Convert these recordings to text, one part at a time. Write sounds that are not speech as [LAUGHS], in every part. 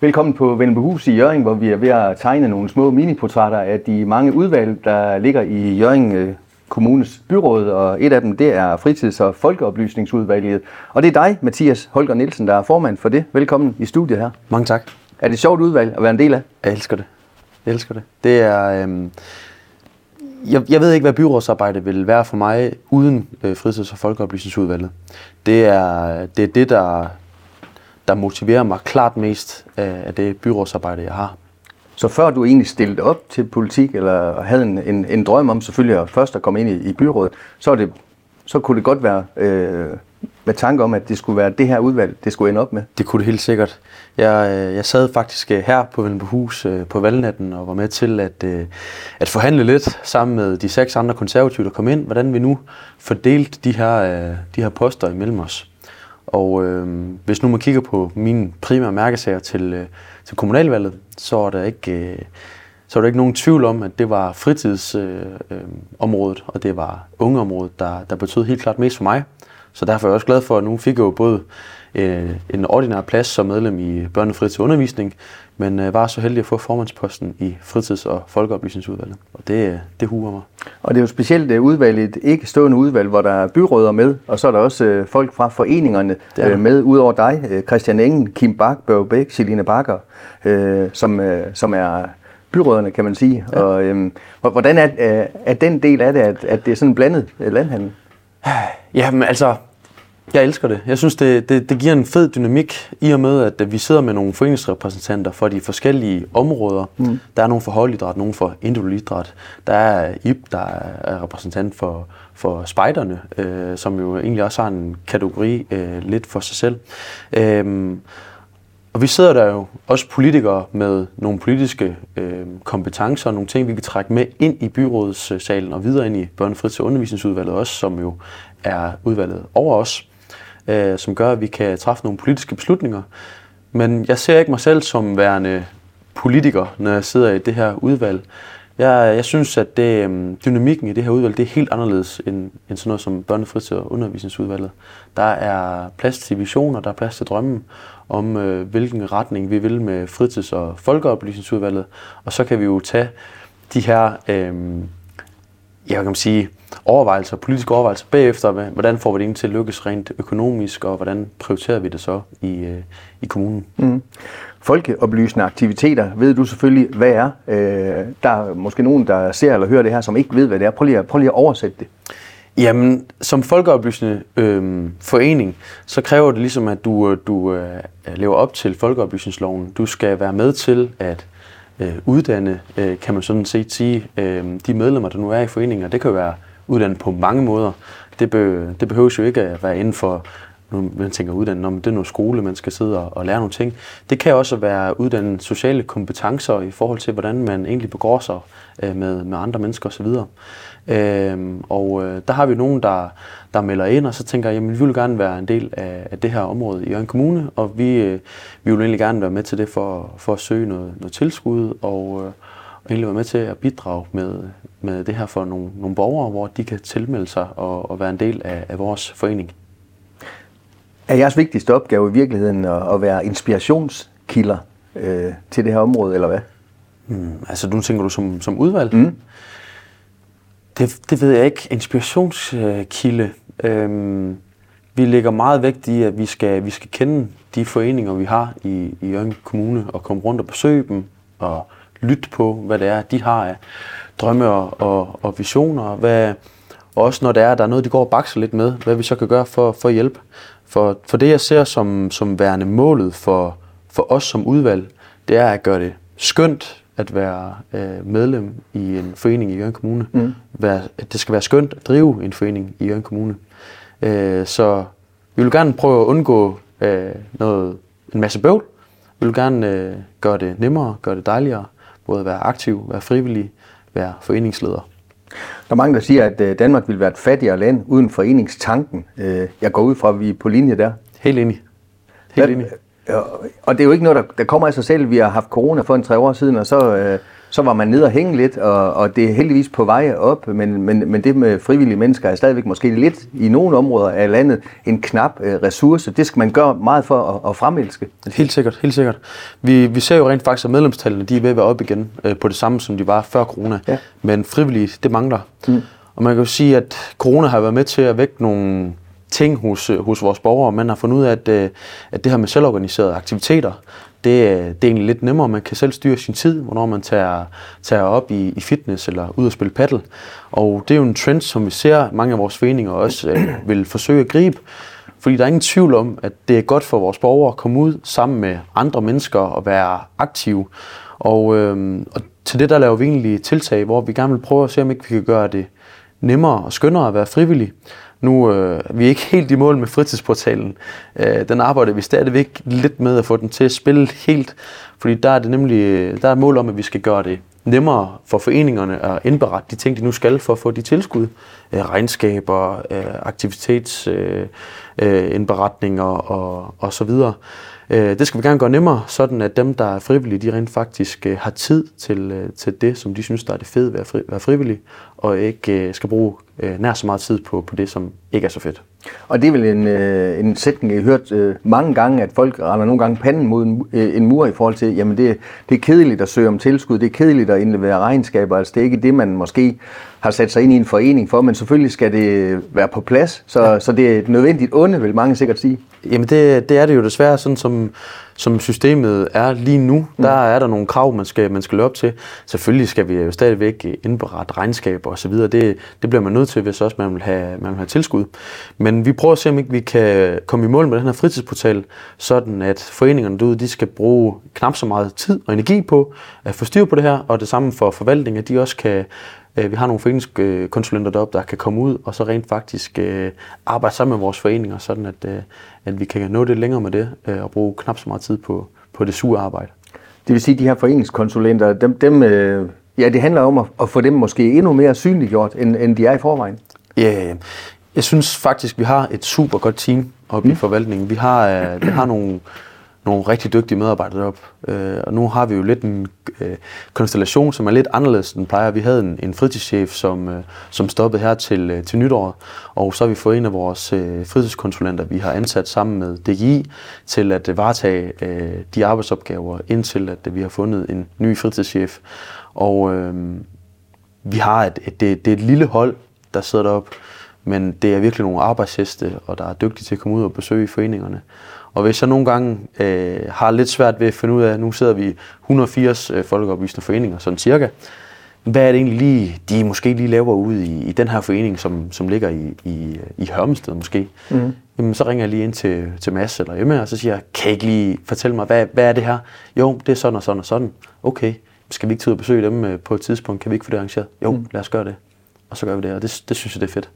Velkommen på Vennebehus i Jørgen, hvor vi er ved at tegne nogle små miniportrætter af de mange udvalg, der ligger i Jørgen øh, Kommunes byråd, og et af dem det er fritids- og folkeoplysningsudvalget. Og det er dig, Mathias Holger Nielsen, der er formand for det. Velkommen i studiet her. Mange tak. Er det et sjovt udvalg at være en del af? Jeg elsker det. Jeg elsker det. Det er... Øhm, jeg, jeg ved ikke, hvad byrådsarbejde vil være for mig uden øh, fritids- og folkeoplysningsudvalget. Det er det, er det der, der motiverer mig klart mest af, af det byrådsarbejde, jeg har. Så før du egentlig stillede op til politik, eller havde en, en, en drøm om selvfølgelig at først at komme ind i, i byrådet, så, det, så kunne det godt være øh, med tanke om, at det skulle være det her udvalg, det skulle ende op med. Det kunne det helt sikkert. Jeg, øh, jeg sad faktisk øh, her på Vennebehus øh, på valgnatten og var med til at, at forhandle lidt sammen med de seks andre konservative, der kom ind, hvordan vi nu fordelte de her, de her poster imellem os. Og øh, hvis nu man kigger på mine primære mærkesager til, øh, til kommunalvalget, så er der ikke, øh, så er der ikke nogen tvivl om, at det var fritidsområdet, øh, øhm, og det var ungeområdet, der, der betød helt klart mest for mig. Så derfor er jeg også glad for, at nu fik jeg jo både øh, en ordinær plads som medlem i børne- og fritidsundervisning, men øh, var så heldig at få formandsposten i fritids- og folkeoplysningsudvalget. Og det, det huer mig. Og det er jo specielt øh, udvalg, et ikke stående udvalg, hvor der er byråder med, og så er der også øh, folk fra foreningerne øh, med, udover dig, øh, Christian Engen, Kim Bak, Børge Bæk, Celine Bakker, øh, som, øh, som er byråderne, kan man sige. Ja. Og, øh, hvordan er, er den del af det, at, at det er sådan en blandet øh, landhandel? Jamen altså, jeg elsker det. Jeg synes, det, det, det giver en fed dynamik i og med, at vi sidder med nogle foreningsrepræsentanter for de forskellige områder. Mm. Der er nogle for holdidræt, nogle for individuel idræt. Der er IB, der er repræsentant for, for spejderne, øh, som jo egentlig også har en kategori øh, lidt for sig selv. Øhm, og vi sidder der jo også politikere med nogle politiske øh, kompetencer og nogle ting, vi kan trække med ind i byrådssalen og videre ind i børne-, og undervisningsudvalget også, som jo er udvalget over os, øh, som gør, at vi kan træffe nogle politiske beslutninger. Men jeg ser ikke mig selv som værende politiker, når jeg sidder i det her udvalg. Jeg, jeg synes, at det, øhm, dynamikken i det her udvalg det er helt anderledes end, end sådan noget som børnefritids- og undervisningsudvalget. Der er plads til visioner, der er plads til drømmen om, øh, hvilken retning vi vil med fritids- og folkeoplysningsudvalget. Og så kan vi jo tage de her øh, jeg kan sige, overvejelser, politiske overvejelser bagefter, hvordan får vi det egentlig til at lykkes rent økonomisk, og hvordan prioriterer vi det så i, øh, i kommunen? Mm. Folkeoplysende aktiviteter ved du selvfølgelig, hvad er. Øh, der er måske nogen, der ser eller hører det her, som ikke ved, hvad det er. Prøv lige at, prøv lige at oversætte det. Jamen, som folkeoplysende øh, forening, så kræver det ligesom, at du, øh, du øh, lever op til folkeoplysningsloven. Du skal være med til at øh, uddanne, øh, kan man sådan set sige, øh, de medlemmer, der nu er i foreninger. Det kan jo være uddannet på mange måder. Det, be, det behøves jo ikke at være inden for, nu man tænker uddannet, om det er noget skole, man skal sidde og, og lære nogle ting. Det kan også være uddannet sociale kompetencer i forhold til, hvordan man egentlig begår sig øh, med, med andre mennesker osv. Øh, og øh, der har vi nogen, der, der melder ind, og så tænker jeg, vi vil gerne være en del af, af det her område i Jørgen Kommune, og vi, øh, vi vil egentlig gerne være med til det for, for at søge noget, noget tilskud, og, øh, og egentlig være med til at bidrage med, med det her for nogle, nogle borgere, hvor de kan tilmelde sig og, og være en del af, af vores forening. Er jeres vigtigste opgave i virkeligheden at, at være inspirationskilder øh, til det her område, eller hvad? Mm, altså, nu tænker du som, som udvalg? Mm. Det, det ved jeg ikke. Inspirationskilde. Øhm, vi lægger meget vægt i, at vi skal, vi skal kende de foreninger, vi har i, i Jørgen Kommune, og komme rundt og besøge dem, og lytte på, hvad det er, de har af drømme og, og, og visioner. Hvad, og også når det er, der er noget, de går og bakser lidt med, hvad vi så kan gøre for, for at hjælpe. For, for det, jeg ser som, som værende målet for, for os som udvalg, det er at gøre det skønt at være øh, medlem i en forening i Jørgen Kommune. Mm. Være, det skal være skønt at drive en forening i Jørgen Kommune. Øh, så vi vil gerne prøve at undgå øh, noget, en masse bøvl. Vi vil gerne øh, gøre det nemmere, gøre det dejligere. Både at være aktiv, være frivillig, være foreningsleder. Der er mange, der siger, at øh, Danmark vil være et fattigere land uden foreningstanken. Øh, jeg går ud fra, at vi er på linje der. Helt enig. Helt enig. Og det er jo ikke noget, der, der kommer af sig selv. Vi har haft corona for en tre år siden, og så, øh, så var man nede og hænge lidt, og, og det er heldigvis på vej op, men, men, men det med frivillige mennesker er stadigvæk måske lidt i nogle områder af landet en knap øh, ressource. Det skal man gøre meget for at, at fremelske. Helt sikkert, helt sikkert. Vi, vi ser jo rent faktisk, at medlemstallene de er ved at være op igen øh, på det samme, som de var før corona. Ja. Men frivillige, det mangler. Mm. Og man kan jo sige, at corona har været med til at vække nogle ting hos, øh, hos vores borgere. Man har fundet ud af, at, øh, at det her med selvorganiserede aktiviteter, det, øh, det er egentlig lidt nemmere. Man kan selv styre sin tid, hvornår man tager, tager op i, i fitness eller ud og spille paddle. Og det er jo en trend, som vi ser mange af vores foreninger også øh, vil forsøge at gribe. Fordi der er ingen tvivl om, at det er godt for vores borgere at komme ud sammen med andre mennesker og være aktive. Og, øh, og til det der laver vi egentlig tiltag, hvor vi gerne vil prøve at se, om ikke vi kan gøre det nemmere og skønnere at være frivillig. Nu øh, vi er ikke helt i mål med fritidsportalen. Øh, den arbejder vi stadigvæk lidt med at få den til at spille helt, fordi der er det nemlig øh, der er et mål om, at vi skal gøre det nemmere for foreningerne at indberette de ting, de nu skal for at få de tilskud. Øh, regnskaber, øh, aktivitetsindberetninger øh, øh og, og så videre. Øh, det skal vi gerne gøre nemmere, sådan at dem, der er frivillige, de rent faktisk øh, har tid til, øh, til det, som de synes, der er det fede ved at være frivillige, og ikke skal bruge nær så meget tid på, på det, som ikke er så fedt. Og det er vel en, øh, en sætning, jeg har hørt øh, mange gange, at folk render nogle gange panden mod en, øh, en mur i forhold til, jamen det, det er kedeligt at søge om tilskud, det er kedeligt at indlevere regnskaber, altså det er ikke det, man måske har sat sig ind i en forening for, men selvfølgelig skal det være på plads, så, ja. så det er et nødvendigt onde, vil mange sikkert sige. Jamen det, det er det jo desværre, sådan som, som systemet er lige nu. Mm. Der er der nogle krav, man skal, man skal løbe op til. Selvfølgelig skal vi jo stadigvæk indberette regnskaber osv. Det, det bliver man nødt til, hvis også man vil have, man vil have tilskud. Men vi prøver at se, om ikke vi kan komme i mål med den her fritidsportal, sådan at foreningerne derude, de skal bruge knap så meget tid og energi på at få styr på det her, og det samme for forvaltningen, at de også kan vi har nogle foreningskonsulenter deroppe, der kan komme ud og så rent faktisk øh, arbejde sammen med vores foreninger, sådan at, øh, at vi kan nå det længere med det og bruge knap så meget tid på, på det sure arbejde. Det vil sige, at de her foreningskonsulenter, dem, dem, ja, det handler om at, at få dem måske endnu mere synliggjort, end, end de er i forvejen? Ja, jeg synes faktisk, vi har et super godt team oppe mm. i forvaltningen. Vi har, vi har nogle nogle rigtig dygtige medarbejdere op. Øh, og nu har vi jo lidt en øh, konstellation, som er lidt anderledes end plejer. Vi havde en, en fritidschef, som, øh, som stoppede her til, øh, til nytår, og så har vi fået en af vores øh, fritidskonsulenter, vi har ansat sammen med DGI, til at øh, varetage øh, de arbejdsopgaver, indtil at øh, vi har fundet en ny fritidschef. Og øh, vi har et, et, det, det er et lille hold, der sidder deroppe, men det er virkelig nogle arbejdsheste, og der er dygtige til at komme ud og besøge foreningerne. Og hvis jeg nogle gange øh, har lidt svært ved at finde ud af, nu sidder vi 180 øh, folkeoplysende foreninger, sådan cirka, hvad er det egentlig lige, de måske lige laver ude i, i den her forening, som, som ligger i, i, i Hørmested måske, mm. Jamen, så ringer jeg lige ind til, til Mads eller Emma, og så siger jeg, kan I ikke lige fortælle mig, hvad, hvad er det her? Jo, det er sådan og sådan og sådan. Okay, skal vi ikke tage ud og besøge dem øh, på et tidspunkt? Kan vi ikke få det arrangeret? Jo, mm. lad os gøre det. Og så gør vi det, og det, det synes jeg, det er fedt.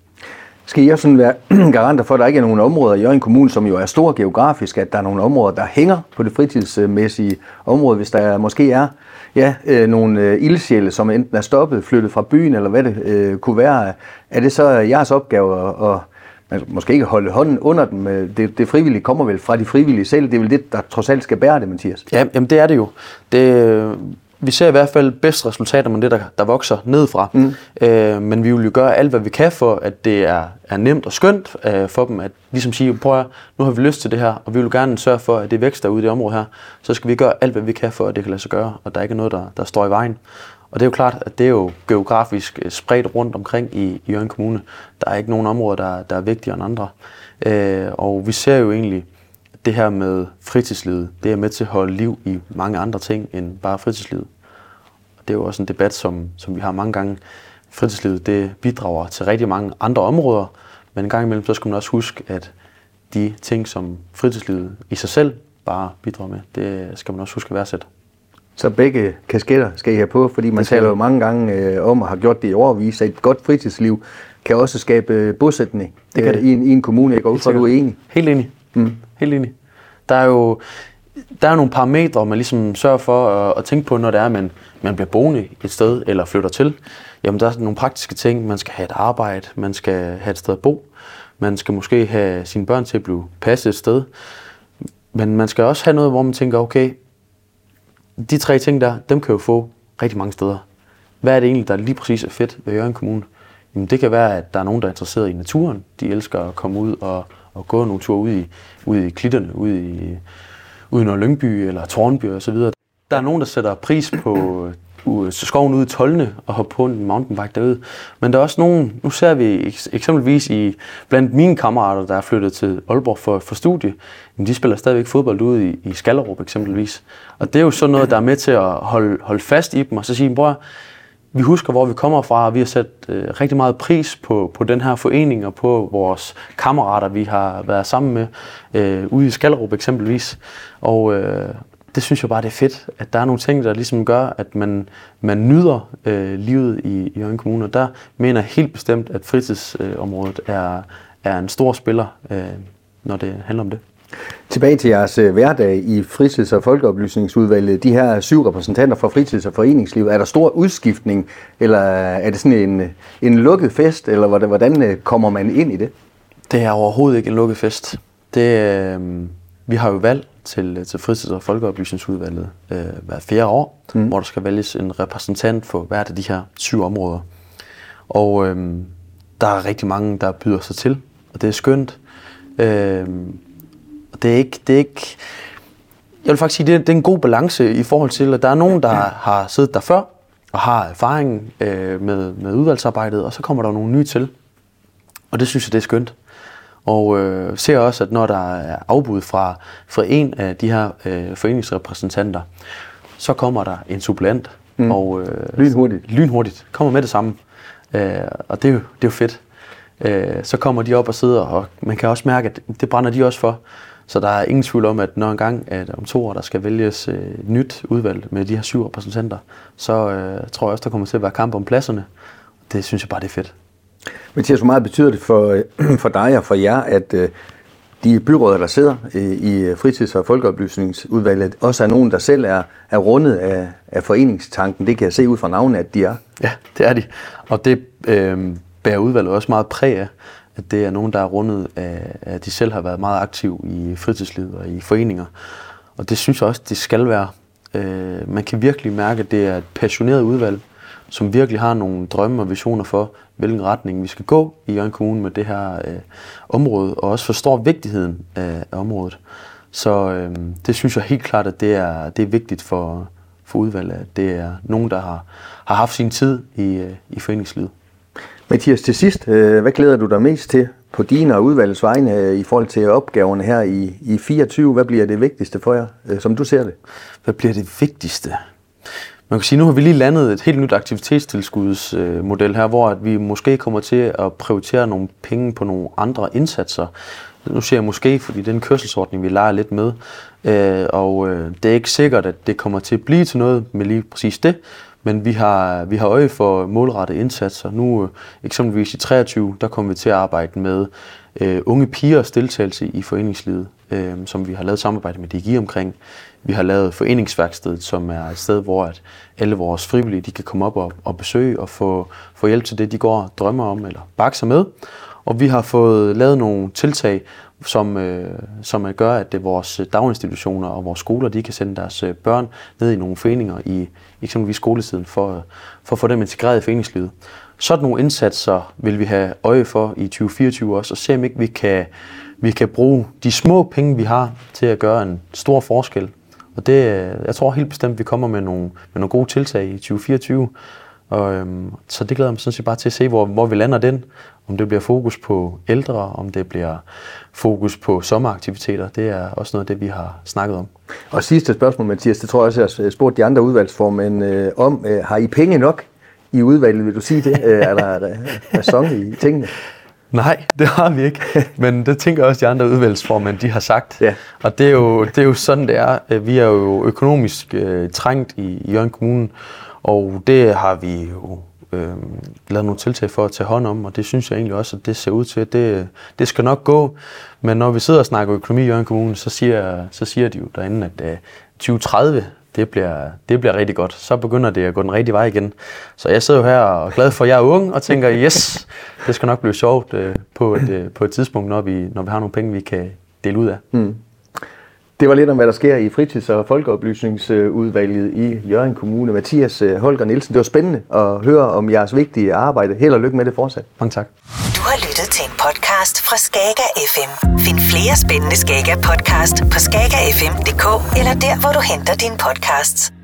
Skal I også sådan være [CLEARS THROAT] garanter for, at der ikke er nogen områder i Jørgen Kommune, som jo er stor geografisk, at der er nogle områder, der hænger på det fritidsmæssige område, hvis der måske er ja, øh, nogle øh, ildsjæle, som enten er stoppet, flyttet fra byen, eller hvad det øh, kunne være. Er det så jeres opgave at, at måske ikke holde hånden under dem? Øh, det, det frivillige kommer vel fra de frivillige selv. Det er vel det, der trods alt skal bære det, Mathias? Ja, jamen det er det jo. Det, øh, vi ser i hvert fald bedst resultater med det, der, der vokser nedfra. Mm. Øh, men vi vil jo gøre alt, hvad vi kan for, at det er, er nemt og skønt øh, for dem, at ligesom sige, prøv at, nu har vi lyst til det her, og vi vil gerne sørge for, at det vækster ude i det område her. Så skal vi gøre alt, hvad vi kan for, at det kan lade sig gøre, og der er ikke noget, der, der står i vejen. Og det er jo klart, at det er jo geografisk øh, spredt rundt omkring i, i Jørgen Kommune. Der er ikke nogen områder, der, der er vigtigere end andre. Øh, og vi ser jo egentlig, det her med fritidslivet, det er med til at holde liv i mange andre ting end bare fritidslivet. Det er jo også en debat, som, som vi har mange gange. Fritidslivet det bidrager til rigtig mange andre områder, men en gang imellem så skal man også huske, at de ting, som fritidslivet i sig selv bare bidrager med, det skal man også huske at værdsætte. Så begge kasketter skal I have på, fordi man taler jo mange gange øh, om, og har gjort det i overvis, at et godt fritidsliv kan også skabe bosætning det kan øh, det. I, en, i en kommune. Jeg går ud fra, du er enig. Helt enig. Mm. Helt enig. Der er jo der er nogle parametre, man ligesom sørger for at, at tænke på, når det er, at man, man bliver boende et sted eller flytter til. Jamen, der er nogle praktiske ting. Man skal have et arbejde, man skal have et sted at bo, man skal måske have sine børn til at blive passet et sted. Men man skal også have noget, hvor man tænker, okay, de tre ting der, dem kan jo få rigtig mange steder. Hvad er det egentlig, der lige præcis er fedt ved Jørgen Kommune? Jamen, det kan være, at der er nogen, der er interesseret i naturen. De elsker at komme ud og, og gå nogle ture ud i, ud i klitterne, ud i, ud i Lyngby eller Tornby og så videre. Der er nogen, der sætter pris på øh, skoven ude i Tolne og hoppe på en mountainbike derude. Men der er også nogen, nu ser vi eksempelvis i, blandt mine kammerater, der er flyttet til Aalborg for, for studie, men de spiller stadigvæk fodbold ude i, i Skallerup eksempelvis. Og det er jo sådan noget, der er med til at holde, holde fast i dem, og så sige, bror, vi husker, hvor vi kommer fra, og vi har sat øh, rigtig meget pris på, på den her forening og på vores kammerater, vi har været sammen med øh, ude i Skallerup eksempelvis. Og, øh, det synes jeg bare, det er fedt, at der er nogle ting, der ligesom gør, at man, man nyder øh, livet i, i Jørgen Kommune. Og der mener jeg helt bestemt, at fritidsområdet er, er en stor spiller, øh, når det handler om det. Tilbage til jeres øh, hverdag i fritids- og folkeoplysningsudvalget. De her syv repræsentanter fra fritids- og foreningslivet, er der stor udskiftning, eller er det sådan en, en lukket fest, eller hvordan, øh, kommer man ind i det? Det er overhovedet ikke en lukket fest. Det, øh, vi har jo valgt til, til fritids- og folkeoplysningsudvalget øh, hver fjerde år, mm. hvor der skal vælges en repræsentant for hvert af de her syv områder. Og øh, der er rigtig mange, der byder sig til, og det er skønt. Øh, det er ikke, det er ikke jeg vil faktisk sige, det er, det er en god balance i forhold til, at der er nogen, der har siddet der før, og har erfaring øh, med, med udvalgsarbejdet, og så kommer der nogle nye til. Og det synes jeg, det er skønt. Og øh, ser også, at når der er afbud fra, fra en af de her øh, foreningsrepræsentanter, så kommer der en suppleant. Mm. Og, øh, lynhurtigt. Lynhurtigt. Kommer med det samme. Øh, og det er, jo, det er jo fedt. Øh, så kommer de op og sidder, og man kan også mærke, at det brænder de også for. Så der er ingen tvivl om, at når engang at om to år, der skal vælges øh, et nyt udvalg med de her syv repræsentanter, så øh, tror jeg også, der kommer til at være kamp om pladserne. Det synes jeg bare, det er fedt. Mathias, hvor meget betyder det for, for dig og for jer, at øh, de byråder, der sidder i fritids- og folkeoplysningsudvalget, også er nogen, der selv er, er rundet af, af foreningstanken. Det kan jeg se ud fra navnet, at de er. Ja, det er de. Og det øh, bærer udvalget også meget præg af, at det er nogen, der er rundet af, at de selv har været meget aktive i fritidslivet og i foreninger. Og det synes jeg også, det skal være. Øh, man kan virkelig mærke, at det er et passioneret udvalg, som virkelig har nogle drømme og visioner for, hvilken retning vi skal gå i Jørgen Kommune med det her øh, område, og også forstår vigtigheden af, af området. Så øh, det synes jeg helt klart, at det er, det er vigtigt for, for udvalget, at det er nogen, der har, har haft sin tid i, øh, i foreningslivet. Mathias, til sidst, øh, hvad glæder du dig mest til på dine og udvalgets vegne øh, i forhold til opgaverne her i, i 24? Hvad bliver det vigtigste for jer, øh, som du ser det? Hvad bliver det vigtigste? Man kan sige, nu har vi lige landet et helt nyt aktivitetstilskudsmodel her, hvor at vi måske kommer til at prioritere nogle penge på nogle andre indsatser. Nu siger jeg måske, fordi den kørselsordning, vi leger lidt med. Øh, og øh, det er ikke sikkert, at det kommer til at blive til noget med lige præcis det. Men vi har, vi har øje for målrettede indsatser. Nu øh, eksempelvis i 23, der kommer vi til at arbejde med øh, unge pigers deltagelse i foreningslivet, øh, som vi har lavet samarbejde med DGI omkring. Vi har lavet foreningsværkstedet, som er et sted, hvor at alle vores frivillige de kan komme op og, og besøge og få, få hjælp til det, de går og drømmer om eller bakser med. Og vi har fået lavet nogle tiltag, som, øh, som gør, at det vores øh, daginstitutioner og vores skoler, de kan sende deres øh, børn ned i nogle foreninger i eksempelvis skoletiden for, øh, for at få dem integreret i foreningslivet. Sådan nogle indsatser vil vi have øje for i 2024 også, og se om ikke vi kan, vi kan bruge de små penge, vi har, til at gøre en stor forskel. Og det, jeg tror helt bestemt, at vi kommer med nogle, med nogle gode tiltag i 2024. Og, øhm, så det glæder jeg mig sådan set bare til at se, hvor, hvor vi lander den. Om det bliver fokus på ældre, om det bliver fokus på sommeraktiviteter, det er også noget af det, vi har snakket om. Og sidste spørgsmål, Mathias, det tror jeg også, jeg har spurgt de andre udvalgsformænd øh, om. Øh, har I penge nok i udvalget, vil du sige det? Øh, er der, er der ræson i tingene? [LAUGHS] Nej, det har vi ikke. Men det tænker også de andre udvalgsformænd, de har sagt. Ja. Og det er, jo, det er jo sådan, det er. Vi er jo økonomisk øh, trængt i, i Jørgen Kommune, og det har vi jo øh, lavet nogle tiltag for at tage hånd om, og det synes jeg egentlig også, at det ser ud til, at det, det skal nok gå. Men når vi sidder og snakker økonomi i Jørgen Kommune, så siger, så siger de jo derinde, at øh, 2030, det bliver, det bliver rigtig godt. Så begynder det at gå den rigtige vej igen. Så jeg sidder jo her og er glad for, at jeg er ung, og tænker, yes, det skal nok blive sjovt øh, på, et, øh, på et tidspunkt, når vi, når vi har nogle penge, vi kan dele ud af. Mm. Det var lidt om, hvad der sker i fritids- og folkeoplysningsudvalget i Jørgen Kommune. Mathias øh, Holger Nielsen, det var spændende at høre om jeres vigtige arbejde. Held og lykke med det fortsat. Mange tak. Du har lyttet til en podcast fra Skager FM. Find flere spændende Skager podcast på skagerfm.dk eller der, hvor du henter dine podcasts.